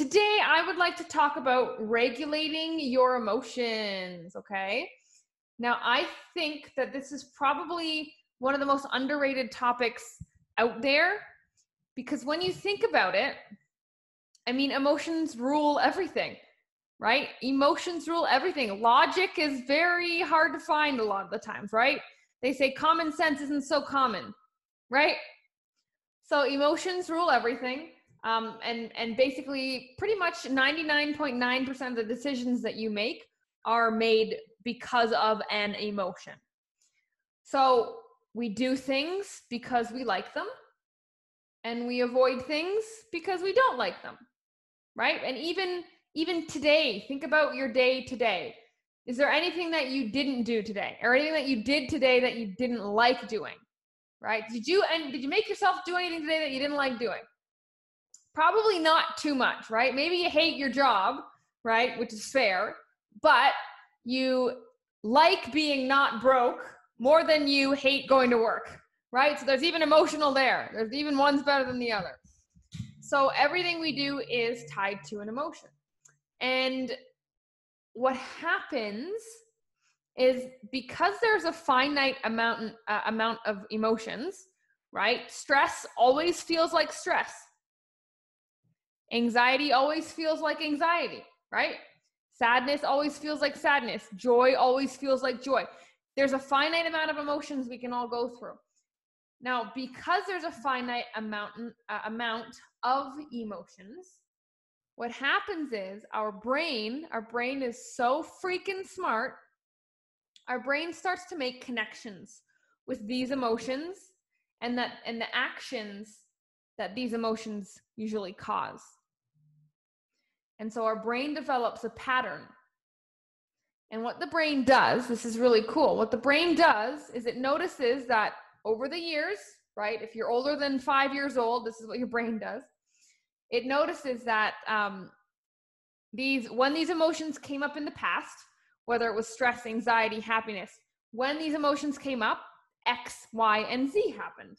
today I would like to talk about regulating your emotions, okay? Now, I think that this is probably one of the most underrated topics out there because when you think about it, I mean, emotions rule everything, right? Emotions rule everything. Logic is very hard to find a lot of the times, right? They say common sense isn't so common, right? So emotions rule everything. Um, and and basically pretty much 99.9% of the decisions that you make are made because of an emotion. So we do things because we like them and we avoid things because we don't like them right? And even even today think about your day today. Is there anything that you didn't do today or anything that you did today that you didn't like doing right? Did you and did you make yourself do anything today that you didn't like doing probably not too much, right? Maybe you hate your job, right? Which is fair, but you like being not broke more than you hate going to work, right? So there's even emotional there. There's even one's better than the other. So everything we do is tied to an emotion. And what happens is because there's a finite amount uh, amount of emotions, right? Stress always feels like stress Anxiety always feels like anxiety, right? Sadness always feels like sadness. Joy always feels like joy. There's a finite amount of emotions we can all go through. Now, because there's a finite amount uh, amount of emotions, what happens is our brain, our brain is so freaking smart. Our brain starts to make connections with these emotions and that and the actions that these emotions usually cause. And so our brain develops a pattern. And what the brain does, this is really cool. What the brain does is it notices that over the years, right? If you're older than five years old, this is what your brain does. It notices that um, these when these emotions came up in the past, whether it was stress, anxiety, happiness, when these emotions came up, X, Y, and Z happened,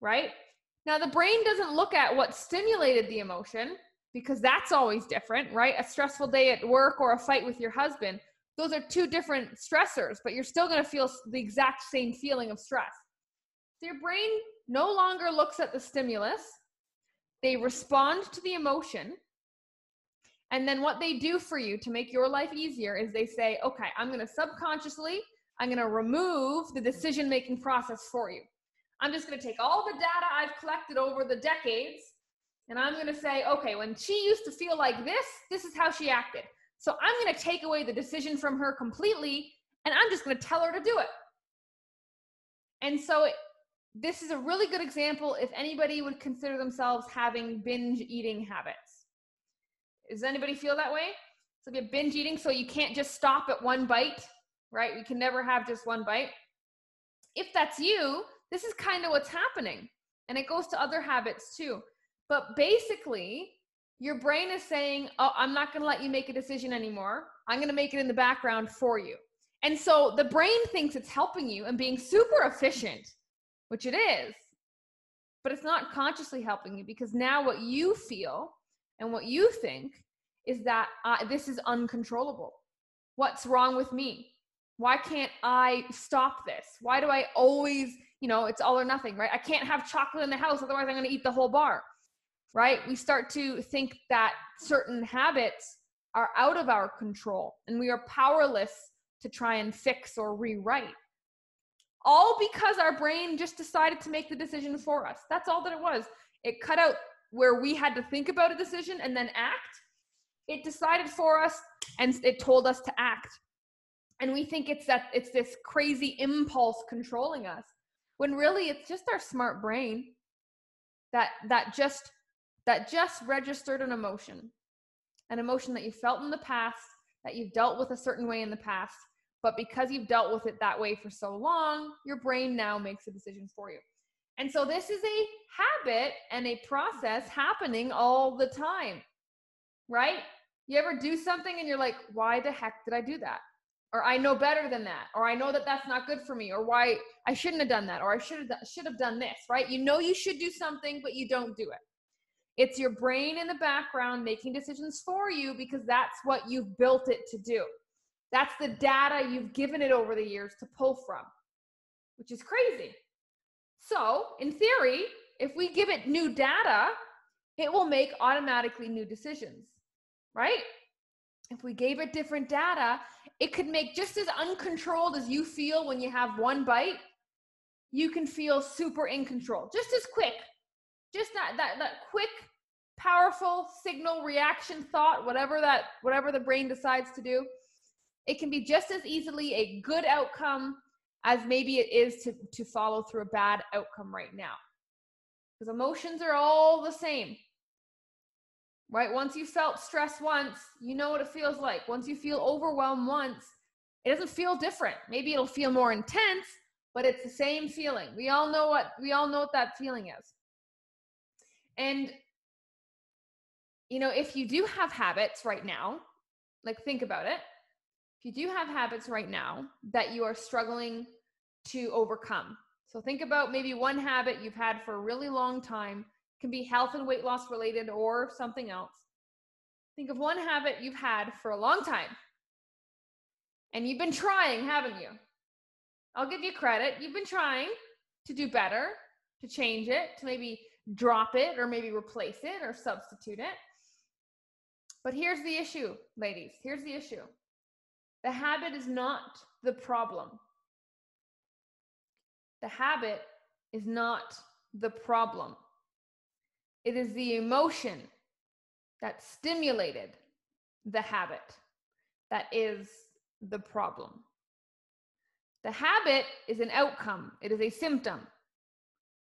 right? Now the brain doesn't look at what stimulated the emotion because that's always different, right? A stressful day at work or a fight with your husband, those are two different stressors, but you're still going to feel the exact same feeling of stress. So your brain no longer looks at the stimulus, they respond to the emotion. And then what they do for you to make your life easier is they say, okay, I'm going to subconsciously, I'm going to remove the decision making process for you. I'm just going to take all the data I've collected over the decades and I'm going to say, okay, when she used to feel like this, this is how she acted. So I'm going to take away the decision from her completely, and I'm just going to tell her to do it. And so it, this is a really good example if anybody would consider themselves having binge eating habits. Does anybody feel that way? So if you have binge eating, so you can't just stop at one bite, right? We can never have just one bite. If that's you, this is kind of what's happening. And it goes to other habits too. But basically, your brain is saying, Oh, I'm not going to let you make a decision anymore. I'm going to make it in the background for you. And so the brain thinks it's helping you and being super efficient, which it is, but it's not consciously helping you because now what you feel and what you think is that uh, this is uncontrollable. What's wrong with me? Why can't I stop this? Why do I always, you know, it's all or nothing, right? I can't have chocolate in the house, otherwise, I'm going to eat the whole bar right? We start to think that certain habits are out of our control and we are powerless to try and fix or rewrite. All because our brain just decided to make the decision for us. That's all that it was. It cut out where we had to think about a decision and then act. It decided for us and it told us to act. And we think it's that it's this crazy impulse controlling us when really it's just our smart brain that that just that just registered an emotion, an emotion that you felt in the past, that you've dealt with a certain way in the past, but because you've dealt with it that way for so long, your brain now makes a decision for you. And so this is a habit and a process happening all the time, right? You ever do something and you're like, why the heck did I do that? Or I know better than that, or I know that that's not good for me, or why I shouldn't have done that, or I should have should have done this, right? You know you should do something, but you don't do it. It's your brain in the background making decisions for you because that's what you've built it to do. That's the data you've given it over the years to pull from, which is crazy. So, in theory, if we give it new data, it will make automatically new decisions, right? If we gave it different data, it could make just as uncontrolled as you feel when you have one bite, you can feel super in control, just as quick. Just that that that quick powerful signal reaction thought whatever that whatever the brain decides to do it can be just as easily a good outcome as maybe it is to, to follow through a bad outcome right now. Because emotions are all the same. Right? Once you felt stress once, you know what it feels like. Once you feel overwhelmed once, it doesn't feel different. Maybe it'll feel more intense, but it's the same feeling. We all know what we all know what that feeling is. And you know, if you do have habits right now, like think about it if you do have habits right now that you are struggling to overcome, so think about maybe one habit you've had for a really long time, can be health and weight loss related or something else. Think of one habit you've had for a long time. And you've been trying, haven't you? I'll give you credit. You've been trying to do better, to change it, to maybe drop it or maybe replace it or substitute it. But here's the issue, ladies. Here's the issue the habit is not the problem. The habit is not the problem. It is the emotion that stimulated the habit that is the problem. The habit is an outcome, it is a symptom.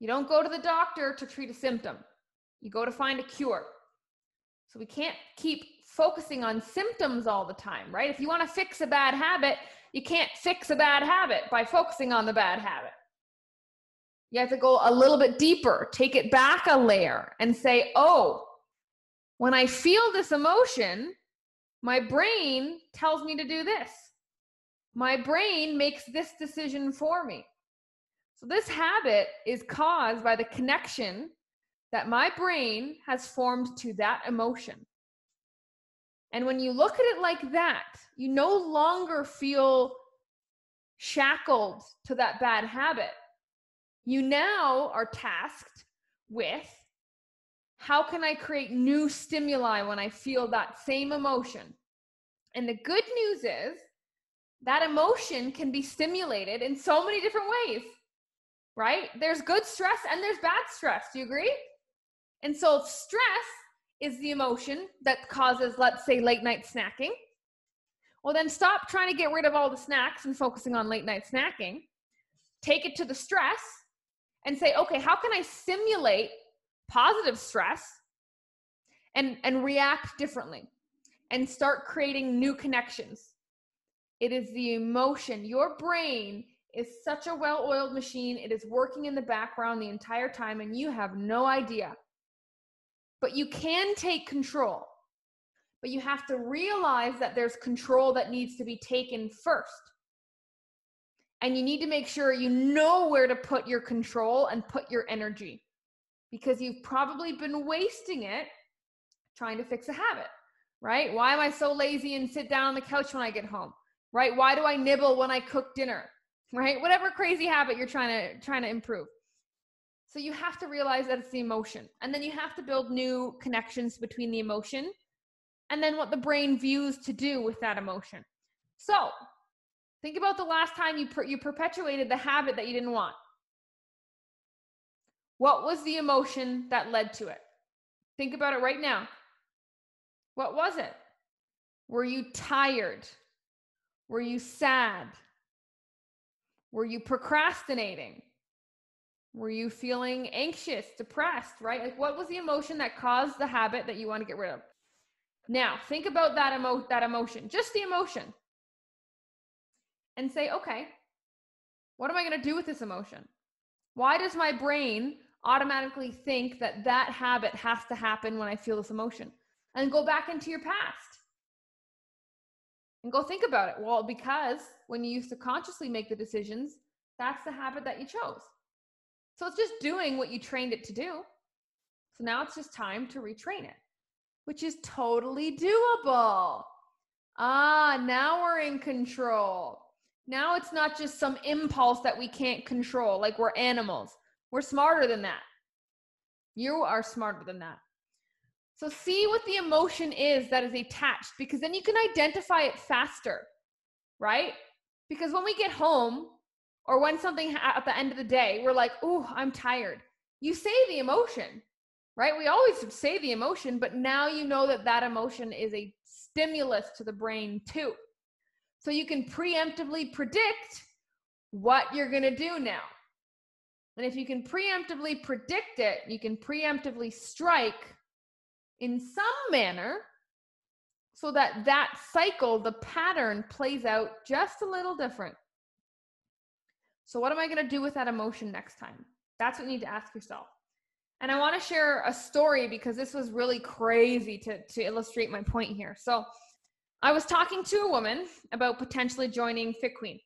You don't go to the doctor to treat a symptom, you go to find a cure. So we can't keep focusing on symptoms all the time, right? If you want to fix a bad habit, you can't fix a bad habit by focusing on the bad habit. You have to go a little bit deeper, take it back a layer and say, oh, when I feel this emotion, my brain tells me to do this. My brain makes this decision for me. So, this habit is caused by the connection that my brain has formed to that emotion. And when you look at it like that, you no longer feel shackled to that bad habit. You now are tasked with how can I create new stimuli when I feel that same emotion? And the good news is that emotion can be stimulated in so many different ways, right? There's good stress and there's bad stress. Do you agree? And so, stress is the emotion that causes, let's say, late night snacking. Well, then stop trying to get rid of all the snacks and focusing on late night snacking. Take it to the stress and say, okay, how can I simulate positive stress and, and react differently and start creating new connections? It is the emotion. Your brain is such a well oiled machine. It is working in the background the entire time, and you have no idea but you can take control. But you have to realize that there's control that needs to be taken first. And you need to make sure you know where to put your control and put your energy because you've probably been wasting it trying to fix a habit, right? Why am I so lazy and sit down on the couch when I get home? Right? Why do I nibble when I cook dinner? Right? Whatever crazy habit you're trying to trying to improve. So you have to realize that it's the emotion. And then you have to build new connections between the emotion and then what the brain views to do with that emotion. So think about the last time you, per- you perpetuated the habit that you didn't want. What was the emotion that led to it? Think about it right now. What was it? Were you tired? Were you sad? Were you procrastinating? Were you feeling anxious, depressed, right? Like what was the emotion that caused the habit that you want to get rid of? Now, think about that emo- that emotion, just the emotion. And say, "Okay, what am I going to do with this emotion? Why does my brain automatically think that that habit has to happen when I feel this emotion?" And go back into your past. And go think about it. Well, because when you used to consciously make the decisions, that's the habit that you chose. So it's just doing what you trained it to do. So now it's just time to retrain it, which is totally doable. Ah, now we're in control. Now it's not just some impulse that we can't control, like we're animals. We're smarter than that. You are smarter than that. So see what the emotion is that is attached because then you can identify it faster, right? Because when we get home or when something at the end of the day, we're like, "Oh, I'm tired." You say the emotion, right? We always say the emotion, but now you know that that emotion is a stimulus to the brain too. So you can preemptively predict what you're going to do now. And if you can preemptively predict it, you can preemptively strike in some manner so that that cycle, the pattern plays out just a little different. So, what am I going to do with that emotion next time? That's what you need to ask yourself. And I want to share a story because this was really crazy to, to illustrate my point here. So, I was talking to a woman about potentially joining Fit Queen.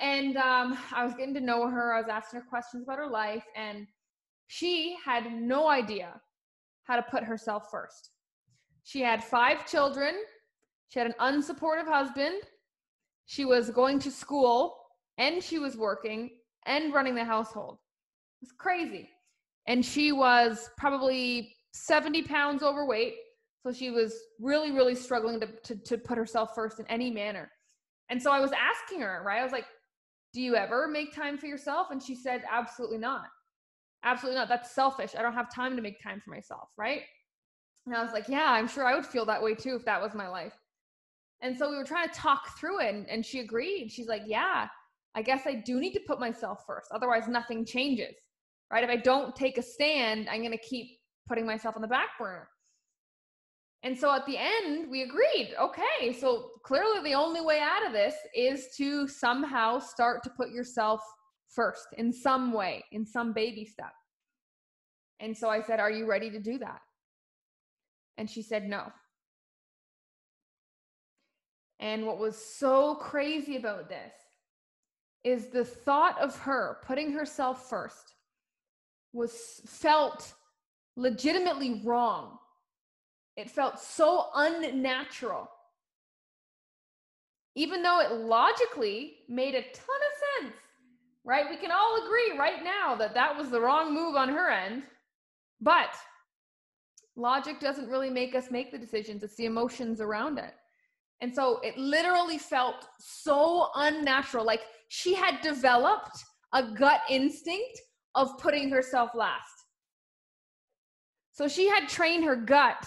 And um, I was getting to know her. I was asking her questions about her life, and she had no idea how to put herself first. She had five children. She had an unsupportive husband. She was going to school and she was working and running the household. It was crazy. And she was probably 70 pounds overweight so she was really, really struggling to, to, to put herself first in any manner. And so I was asking her, right? I was like, do you ever make time for yourself? And she said, absolutely not. Absolutely not. That's selfish. I don't have time to make time for myself, right? And I was like, yeah, I'm sure I would feel that way too if that was my life. And so we were trying to talk through it, and, and she agreed. She's like, yeah, I guess I do need to put myself first. Otherwise, nothing changes, right? If I don't take a stand, I'm going to keep putting myself on the back burner. And so at the end, we agreed okay, so clearly the only way out of this is to somehow start to put yourself first in some way, in some baby step. And so I said, Are you ready to do that? And she said, No. And what was so crazy about this is the thought of her putting herself first was felt legitimately wrong it felt so unnatural. Even though it logically made a ton of sense, right? We can all agree right now that that was the wrong move on her end. But logic doesn't really make us make the decisions, it's the emotions around it. And so it literally felt so unnatural. Like she had developed a gut instinct of putting herself last. So she had trained her gut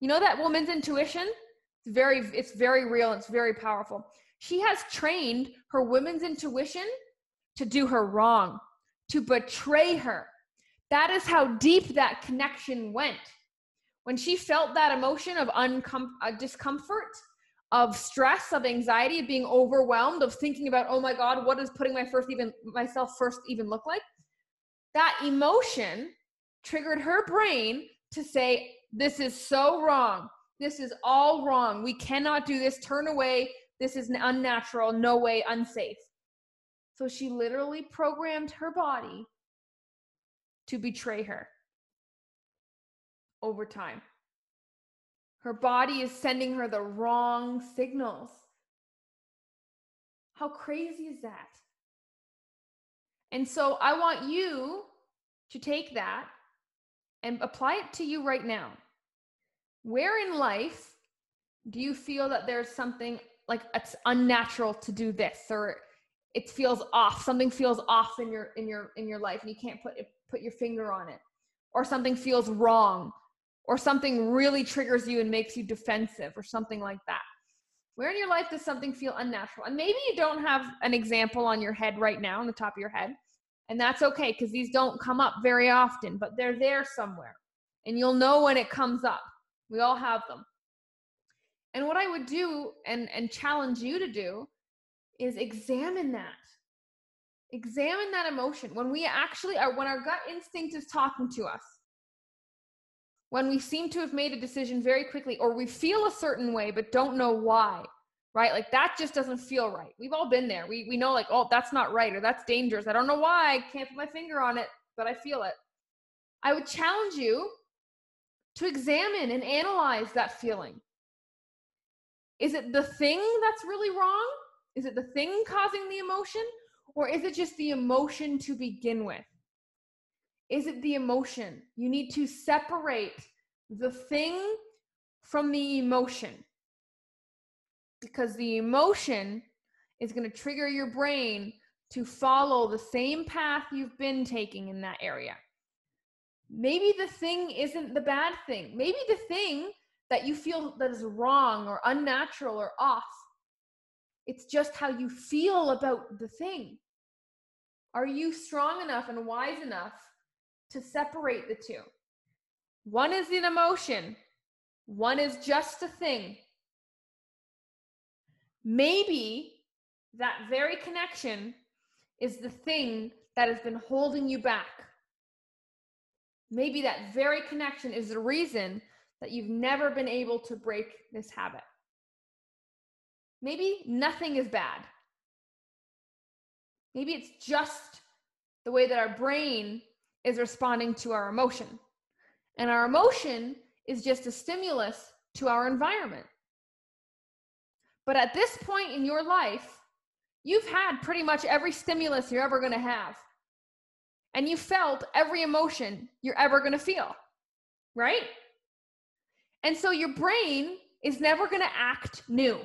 you know that woman's intuition? It's very it's very real, it's very powerful. She has trained her woman's intuition to do her wrong, to betray her. That is how deep that connection went. When she felt that emotion of uncom- uh, discomfort, of stress, of anxiety, of being overwhelmed, of thinking about, oh my God, what does putting my first even myself first even look like? That emotion triggered her brain to say, this is so wrong. This is all wrong. We cannot do this. Turn away. This is unnatural. No way, unsafe. So she literally programmed her body to betray her over time. Her body is sending her the wrong signals. How crazy is that? And so I want you to take that and apply it to you right now. Where in life do you feel that there's something like it's unnatural to do this or it feels off something feels off in your in your in your life and you can't put put your finger on it or something feels wrong or something really triggers you and makes you defensive or something like that where in your life does something feel unnatural and maybe you don't have an example on your head right now on the top of your head and that's okay because these don't come up very often, but they're there somewhere. And you'll know when it comes up. We all have them. And what I would do and, and challenge you to do is examine that. Examine that emotion. When we actually are, when our gut instinct is talking to us, when we seem to have made a decision very quickly, or we feel a certain way but don't know why, right? Like that just doesn't feel right. We've all been there. We we know like, oh, that's not right or that's dangerous. I don't know why. I can't put my finger on it, but I feel it. I would challenge you to examine and analyze that feeling. Is it the thing that's really wrong? Is it the thing causing the emotion? Or is it just the emotion to begin with? Is it the emotion? You need to separate the thing from the emotion because the emotion is going to trigger your brain to follow the same path you've been taking in that area. Maybe the thing isn't the bad thing. Maybe the thing that you feel that is wrong or unnatural or off. It's just how you feel about the thing. Are you strong enough and wise enough to separate the two? One is an emotion, one is just a thing. Maybe that very connection is the thing that has been holding you back. Maybe that very connection is the reason that you've never been able to break this habit. Maybe nothing is bad. Maybe it's just the way that our brain is responding to our emotion. And our emotion is just a stimulus to our environment. But at this point in your life, you've had pretty much every stimulus you're ever going to have. And you felt every emotion you're ever going to feel, right? And so your brain is never going to act new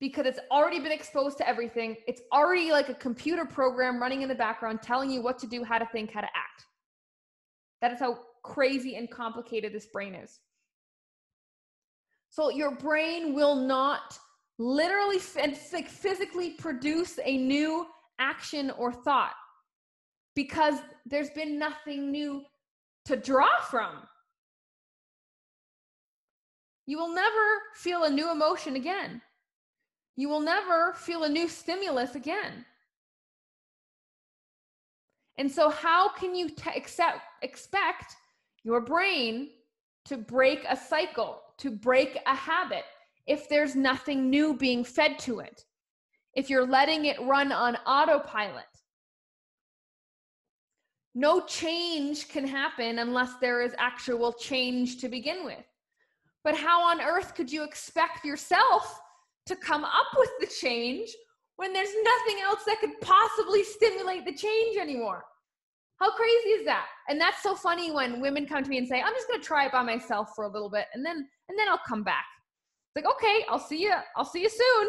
because it's already been exposed to everything. It's already like a computer program running in the background telling you what to do, how to think, how to act. That is how crazy and complicated this brain is. So your brain will not literally and physically produce a new action or thought because there's been nothing new to draw from. You will never feel a new emotion again. You will never feel a new stimulus again. And so, how can you t- accept, expect your brain to break a cycle, to break a habit, if there's nothing new being fed to it? If you're letting it run on autopilot? No change can happen unless there is actual change to begin with. But how on earth could you expect yourself to come up with the change when there's nothing else that could possibly stimulate the change anymore? How crazy is that? And that's so funny when women come to me and say, "I'm just going to try it by myself for a little bit and then and then I'll come back." It's like, "Okay, I'll see you. I'll see you soon.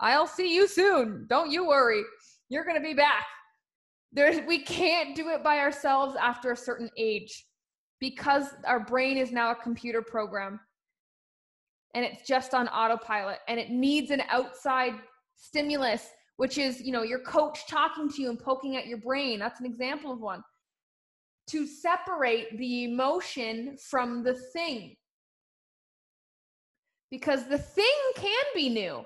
I'll see you soon. Don't you worry. You're going to be back." There's we can't do it by ourselves after a certain age because our brain is now a computer program and it's just on autopilot and it needs an outside stimulus which is you know your coach talking to you and poking at your brain. That's an example of one. To separate the emotion from the thing. Because the thing can be new.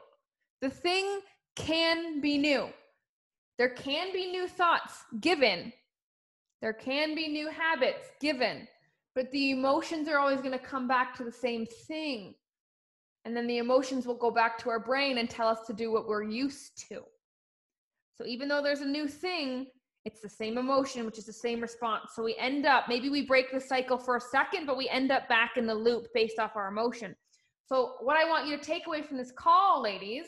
The thing can be new. There can be new thoughts given. There can be new habits given. But the emotions are always going to come back to the same thing and then the emotions will go back to our brain and tell us to do what we're used to so even though there's a new thing, it's the same emotion, which is the same response. So we end up, maybe we break the cycle for a second, but we end up back in the loop based off our emotion. So, what I want you to take away from this call, ladies,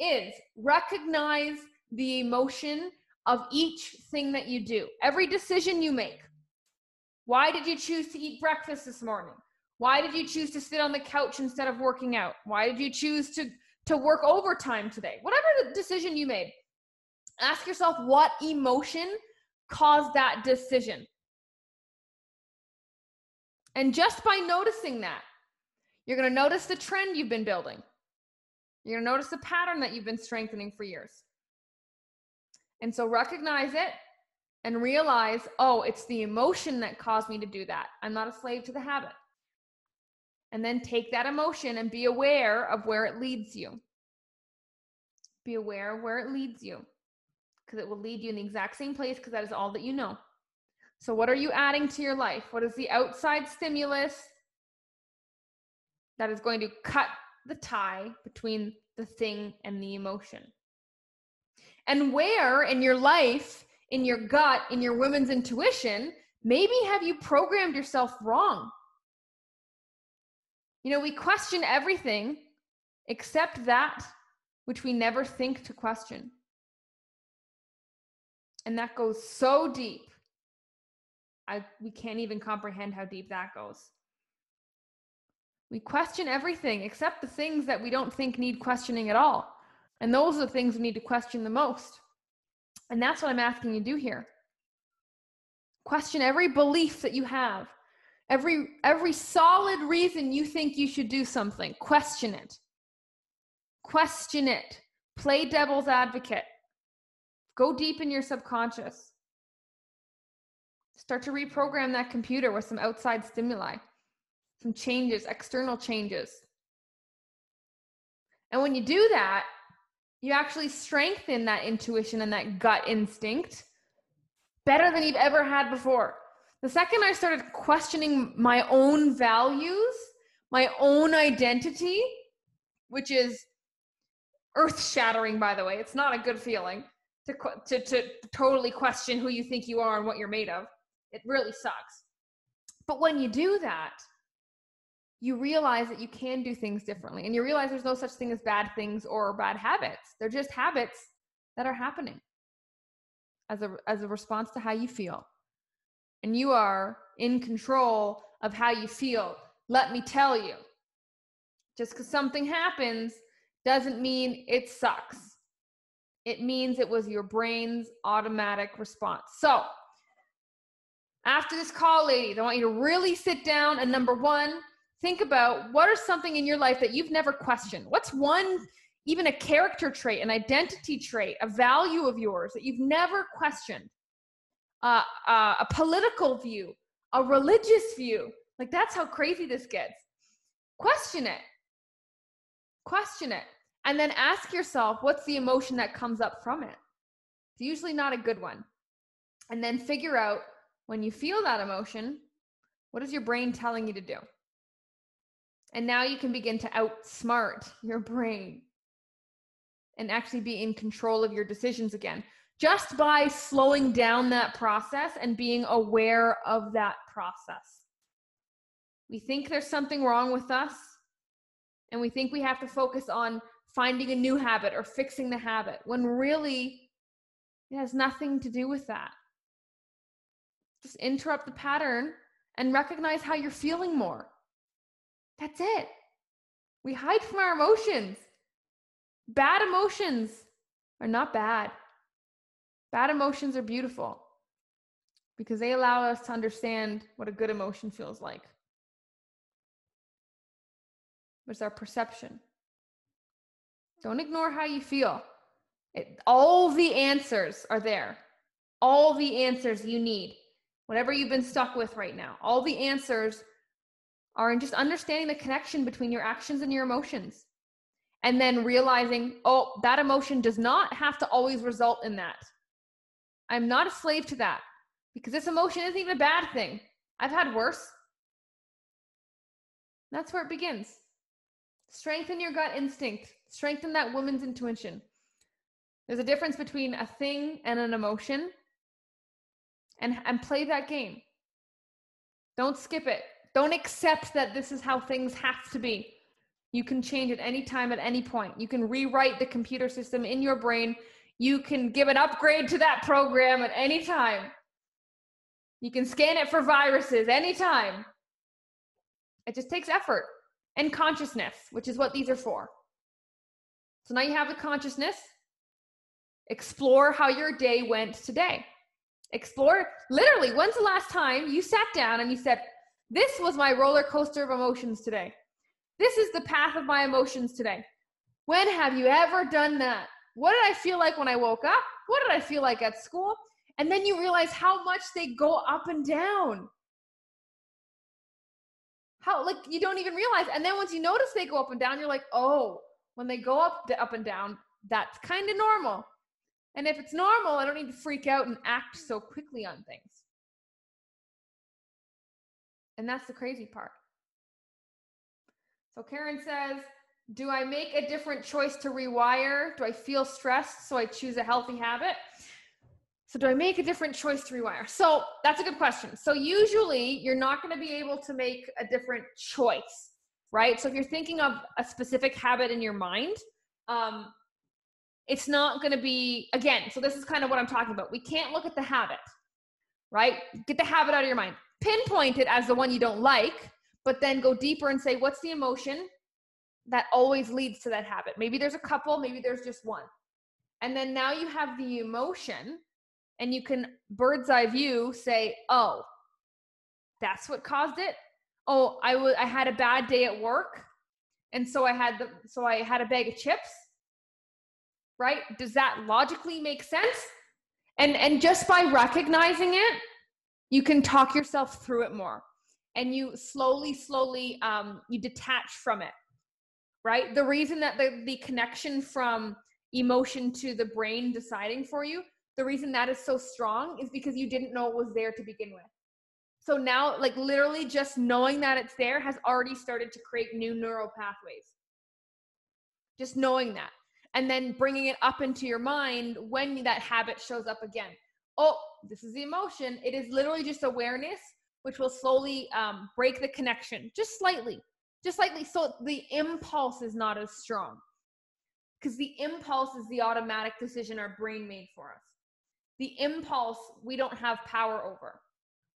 is recognize the emotion of each thing that you do, every decision you make. Why did you choose to eat breakfast this morning? Why did you choose to sit on the couch instead of working out? Why did you choose to, to work overtime today? Whatever the decision you made, Ask yourself what emotion caused that decision. And just by noticing that, you're going to notice the trend you've been building. You're going to notice the pattern that you've been strengthening for years. And so recognize it and realize, oh, it's the emotion that caused me to do that. I'm not a slave to the habit. And then take that emotion and be aware of where it leads you. Be aware of where it leads you because it will lead you in the exact same place because that is all that you know. So, what are you adding to your life? What is the outside stimulus that is going to cut the tie between the thing and the emotion? And where in your life in your gut, in your women's intuition, maybe have you programmed yourself wrong? You know, we question everything except that which we never think to question. And that goes so deep. I, we can't even comprehend how deep that goes. We question everything except the things that we don't think need questioning at all. And those are the things we need to question the most. And that's what I'm asking you to do here. Question every belief that you have. Every every solid reason you think you should do something, question it. Question it. Play devil's advocate. Go deep in your subconscious. Start to reprogram that computer with some outside stimuli, some changes, external changes. And when you do that, you actually strengthen that intuition and that gut instinct better than you've ever had before. The second I started questioning my own values, my own identity, which is earth shattering, by the way, it's not a good feeling to, to, to totally question who you think you are and what you're made of. It really sucks. But when you do that, you realize that you can do things differently and you realize there's no such thing as bad things or bad habits. They're just habits that are happening as a, as a response to how you feel. And you are in control of how you feel. Let me tell you, just because something happens doesn't mean it sucks. It means it was your brain's automatic response. So, after this call, ladies, I want you to really sit down and number one, think about what are something in your life that you've never questioned. What's one, even a character trait, an identity trait, a value of yours that you've never questioned? A political view, a religious view. Like that's how crazy this gets. Question it. Question it. And then ask yourself, what's the emotion that comes up from it? It's usually not a good one. And then figure out when you feel that emotion, what is your brain telling you to do? And now you can begin to outsmart your brain and actually be in control of your decisions again just by slowing down that process and being aware of that process. We think there's something wrong with us, and we think we have to focus on finding a new habit or fixing the habit when really it has nothing to do with that. Just interrupt the pattern and recognize how you're feeling more. That's it. We hide from our emotions. Bad emotions are not bad. Bad emotions are beautiful because they allow us to understand what a good emotion feels like. It's our perception. Don't ignore how you feel. It, all the answers are there. All the answers you need whatever you've been stuck with right now. All the answers are in just understanding the connection between your actions and your emotions. And then realizing, oh, that emotion does not have to always result in that. I'm not a slave to that because this emotion isn't even a bad thing. I've had worse. That's where it begins. Strengthen your gut instinct, strengthen that woman's intuition. There's a difference between a thing and an emotion and and play that game don't skip it don't accept that this is how things have to be you can change at any time at any point. You can rewrite the computer system in your brain. You can give an upgrade to that program at any time. You can scan it for viruses anytime it just takes effort and consciousness which is what these are for. So now you have the consciousness. Explore how your day went today. Explore literally when's the last time you sat down and you said this was my roller coaster of emotions today this is the path of my emotions today. When have you ever done that? What did i feel like when i woke up? What did i feel like at school? And then you realize how much they go up and down. How like you don't even realize. And then once you notice they go up and down you're like oh when they go up up and down that's kind of normal. And if it's normal, I don't need to freak out and act so quickly on things. And that's the crazy part. So Karen says, Do I make a different choice to rewire? Do I feel stressed so I choose a healthy habit? So, do I make a different choice to rewire? So, that's a good question. So, usually you're not going to be able to make a different choice, right? So, if you're thinking of a specific habit in your mind, um, it's not going to be, again, so this is kind of what I'm talking about. We can't look at the habit, right? Get the habit out of your mind. Pinpoint it as the one you don't like, but then go deeper and say, what's the emotion that always leads to that habit? Maybe there's a couple, maybe there's just one. And then now you have the emotion and you can bird's eye view say, "Oh, that's what caused it." Oh, I was I had a bad day at work and so I had the so I had a bag of chips. Right? Does that logically make sense? And and just by recognizing it, you can talk yourself through it more and you slowly slowly um, you detach from it right the reason that the, the connection from emotion to the brain deciding for you the reason that is so strong is because you didn't know it was there to begin with. So now, like literally just knowing that it's there has already started to create new neural pathways. Just knowing that. And then bringing it up into your mind when that habit shows up again. Oh, this is the emotion. It is literally just awareness, which will slowly um, break the connection just slightly, just slightly. So the impulse is not as strong because the impulse is the automatic decision our brain made for us the impulse we don't have power over.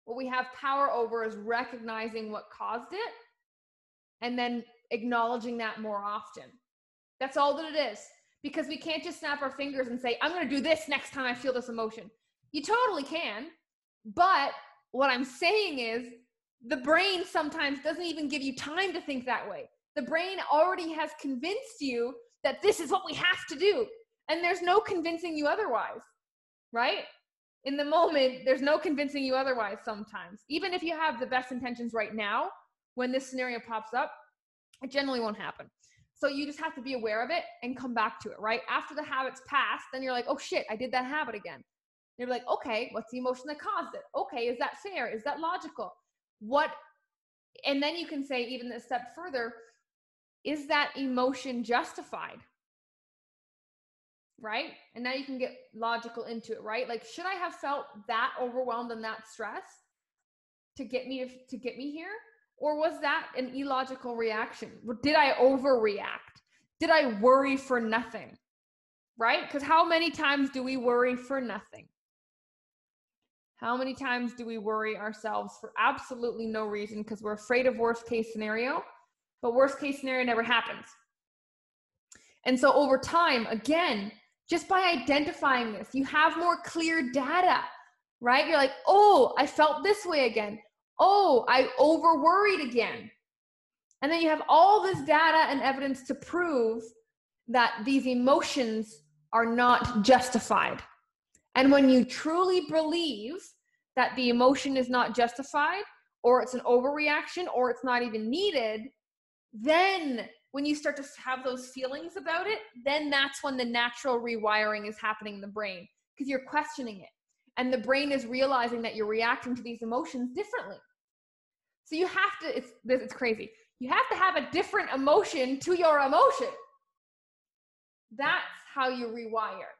What we have power over is recognizing what caused it and then acknowledging that more often. That's all that it is. Because we can't just snap our fingers and say, I'm going to do this next time I feel this emotion. You totally can. But what I'm saying is, the brain sometimes doesn't even give you time to think that way. The brain already has convinced you that this is what we have to do. And there's no convincing you otherwise right? In the moment, there's no convincing you otherwise sometimes. Even if you have the best intentions right now, when this scenario pops up, it generally won't happen. So you just have to be aware of it and come back to it, right? After the habit's passed, then you're like, oh shit, I did that habit again. You're like, okay, what's the emotion that caused it? Okay, is that fair? Is that logical? What, and then you can say, even a step further, is that emotion justified? right? And now you can get logical into it, right? Like, should I have felt that overwhelmed and that stressed to get me to, to get me here? Or was that an illogical reaction? Did I overreact? Did I worry for nothing? Right? Because how many times do we worry for nothing? How many times do we worry ourselves for absolutely no reason because we're afraid of worst case scenario, but worst case scenario never happens? And so over time, again, just by identifying this, you have more clear data, right? You're like, oh, I felt this way again. Oh, I over worried again. And then you have all this data and evidence to prove that these emotions are not justified. And when you truly believe that the emotion is not justified, or it's an overreaction, or it's not even needed, then when you start to have those feelings about it, then that's when the natural rewiring is happening in the brain because you're questioning it. And the brain is realizing that you're reacting to these emotions differently. So you have to, it's, it's crazy. You have to have a different emotion to your emotion. That's how you rewire.